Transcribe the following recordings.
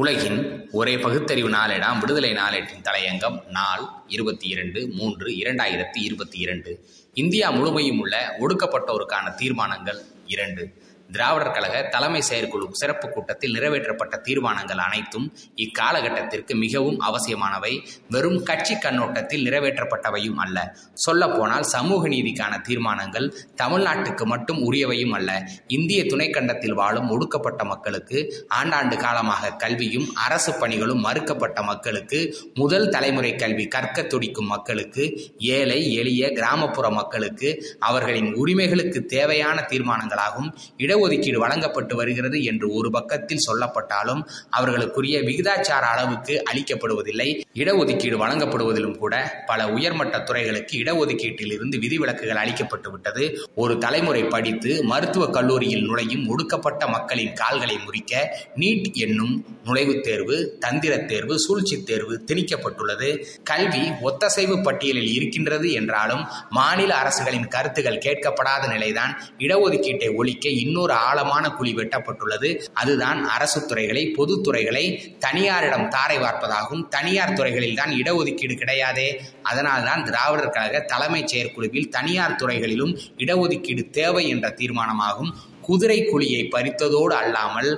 உலகின் ஒரே பகுத்தறிவு நாளேடாம் விடுதலை நாளேட்டின் தலையங்கம் நாள் இருபத்தி இரண்டு மூன்று இரண்டாயிரத்தி இருபத்தி இரண்டு இந்தியா முழுமையும் உள்ள ஒடுக்கப்பட்டோருக்கான தீர்மானங்கள் இரண்டு. திராவிடர் கழக தலைமை செயற்குழு சிறப்பு கூட்டத்தில் நிறைவேற்றப்பட்ட தீர்மானங்கள் அனைத்தும் இக்காலகட்டத்திற்கு மிகவும் அவசியமானவை. வெறும் கட்சி கண்ணோட்டத்தில் நிறைவேற்றப்பட்டவையும் அல்ல. சொல்லப்போனால் சமூக நீதிக்கான தீர்மானங்கள் தமிழ்நாட்டுக்கு மட்டும் உரியவையும் அல்ல. இந்திய துணைக்கண்டத்தில் வாழும் ஒடுக்கப்பட்ட மக்களுக்கு ஆண்டாண்டு காலமாக கல்வியும் அரசு பணிகளும் மறுக்கப்பட்ட மக்களுக்கு முதல் தலைமுறை கல்வி கற்க துடிக்கும் மக்களுக்கு ஏழை எளிய கிராமப்புற மக்களுக்கு அவர்களின் உரிமைகளுக்கு தேவையான தீர்மானங்களாகும். இடஒதுக்கீடு வழங்கப்பட்டு வருகிறது என்று ஒரு பக்கத்தில் சொல்லப்பட்டாலும் அவர்களுக்குரிய விகிதாச்சார அளவுக்கு அளிக்கப்படுவதில்லை. இடஒதுக்கீடு வழங்கப்படுவதிலும் கூட பல உயர்மட்ட துறைகளுக்கு இடஒதுக்கீட்டில் இருந்து விதிவிலக்குகள் அளிக்கப்பட்டு விட்டது. ஒரு தலைமுறை படித்து மருத்துவக் கல்லூரியில் நுழையும் ஒடுக்கப்பட்ட மக்களின் கால்களை முறிக்க நீட் என்னும் நுழைவுத் தேர்வு தந்திரத் தேர்வு சூழ்ச்சி தேர்வு திணிக்கப்பட்டுள்ளது. கல்வி ஒத்தசைவு பட்டியலில் இருக்கின்றது என்றாலும் மாநில அரசுகளின் கருத்துகள் கேட்கப்படாத நிலைதான் இடஒதுக்கீட்டை ஒழிக்க இன்னொரு ஆழமான குழி வெட்டப்பட்டுள்ளது. அதுதான் அரசு துறைகளை பொதுத்துறைகளை தனியாரிடம் தாரை வார்ப்பதாகும். தனியார் துறைகளில் தான் இடஒதுக்கீடு கிடையாதே. அதனால்தான் திராவிடர் கழக தலைமைச் செயற்குழுவில் தனியார் துறைகளிலும் இடஒதுக்கீடு தேவை என்ற தீர்மானமாகும். குதிரை குழியை பறித்ததோடு அல்லாமல்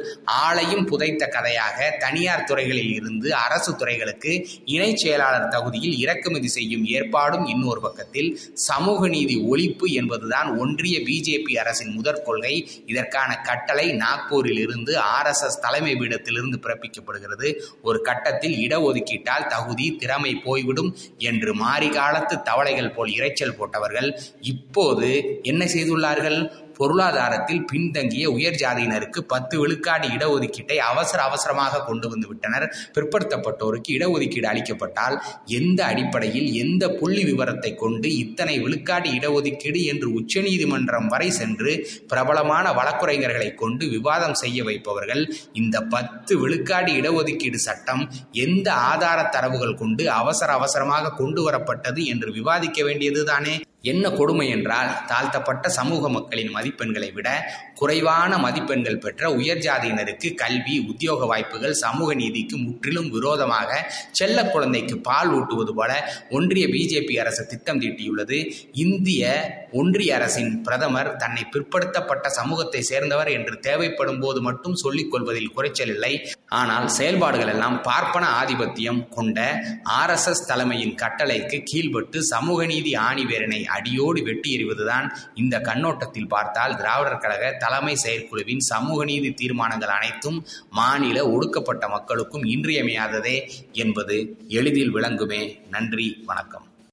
ஆளையும் புதைத்த கதையாக தனியார் துறைகளில் இருந்து அரசு துறைகளுக்கு இணை செயலாளர் தகுதியில் இறக்குமதி செய்யும் ஏற்பாடும் இன்னொரு பக்கத்தில் சமூக நீதி ஒழிப்பு என்பதுதான் ஒன்றிய பிஜேபி அரசின் முதற் கொள்கை இதற்கான கட்டளை நாக்பூரில் இருந்து ஆர்எஸ்எஸ் தலைமை பீடத்திலிருந்து பிறப்பிக்கப்படுகிறது. ஒரு கட்டத்தில் இடஒதுக்கீட்டால் தகுதி திறமை போய்விடும் என்று மாறி காலத்து தவளைகள் போல் இரைச்சல் போட்டவர்கள் இப்போது என்ன செய்துள்ளார்கள்? பொருளாதாரத்தில் பின்தங்கிய உயர் ஜாதியினருக்கு பத்து விழுக்காடு இடஒதுக்கீட்டை அவசர அவசரமாக கொண்டு வந்து விட்டனர். பிற்படுத்தப்பட்டோருக்கு இடஒதுக்கீடு அளிக்கப்பட்டால் எந்த அடிப்படையில் எந்த புள்ளி விவரத்தை கொண்டு இத்தனை விழுக்காடு இடஒதுக்கீடு என்று உச்சநீதிமன்றம் வரை சென்று பிரபலமான வழக்குரைஞர்களை கொண்டு விவாதம் செய்ய வைப்பவர்கள் இந்த பத்து விழுக்காடு இடஒதுக்கீடு சட்டம் எந்த ஆதார தரவுகள் கொண்டு அவசர அவசரமாக கொண்டு வரப்பட்டது என்று விவாதிக்க வேண்டியதுதானே? என்ன கொடுமை என்றால் தாழ்த்தப்பட்ட சமூக மக்களின் மதிப்பெண்களை விட குறைவான மதிப்பெண்கள் பெற்ற உயர் ஜாதியினருக்கு கல்வி உத்தியோக வாய்ப்புகள் சமூக நீதிக்கு முற்றிலும் விரோதமாக செல்ல குழந்தைக்கு பால் ஊட்டுவது போல ஒன்றிய பிஜேபி அரசு திட்டம் தீட்டியுள்ளது. இந்திய ஒன்றிய அரசின் பிரதமர் தன்னை பிற்படுத்தப்பட்ட சமூகத்தை சேர்ந்தவர் என்று தேவைப்படும் போது மட்டும் சொல்லிக் கொள்வதில் குறைச்சல் இல்லை. ஆனால் செயல்பாடுகள் எல்லாம் பார்ப்பன ஆதிபத்தியம் கொண்ட ஆர்எஸ்எஸ் தலைமையின் கட்டளைக்கு கீழ்பட்டு சமூக நீதி ஆணிவேரனை அடியோடு வெட்டி எறிவதுதான் இந்த கண்ணோட்டத்தில் பார்த்தால் திராவிடர் கழக தலைமை செயற்குழுவின் சமூக நீதி தீர்மானங்கள் அனைத்தும் மாநில ஒடுக்கப்பட்ட மக்களுக்கும் இன்றியமையாததே என்பது எளிதில் விளங்குமே. நன்றி வணக்கம்.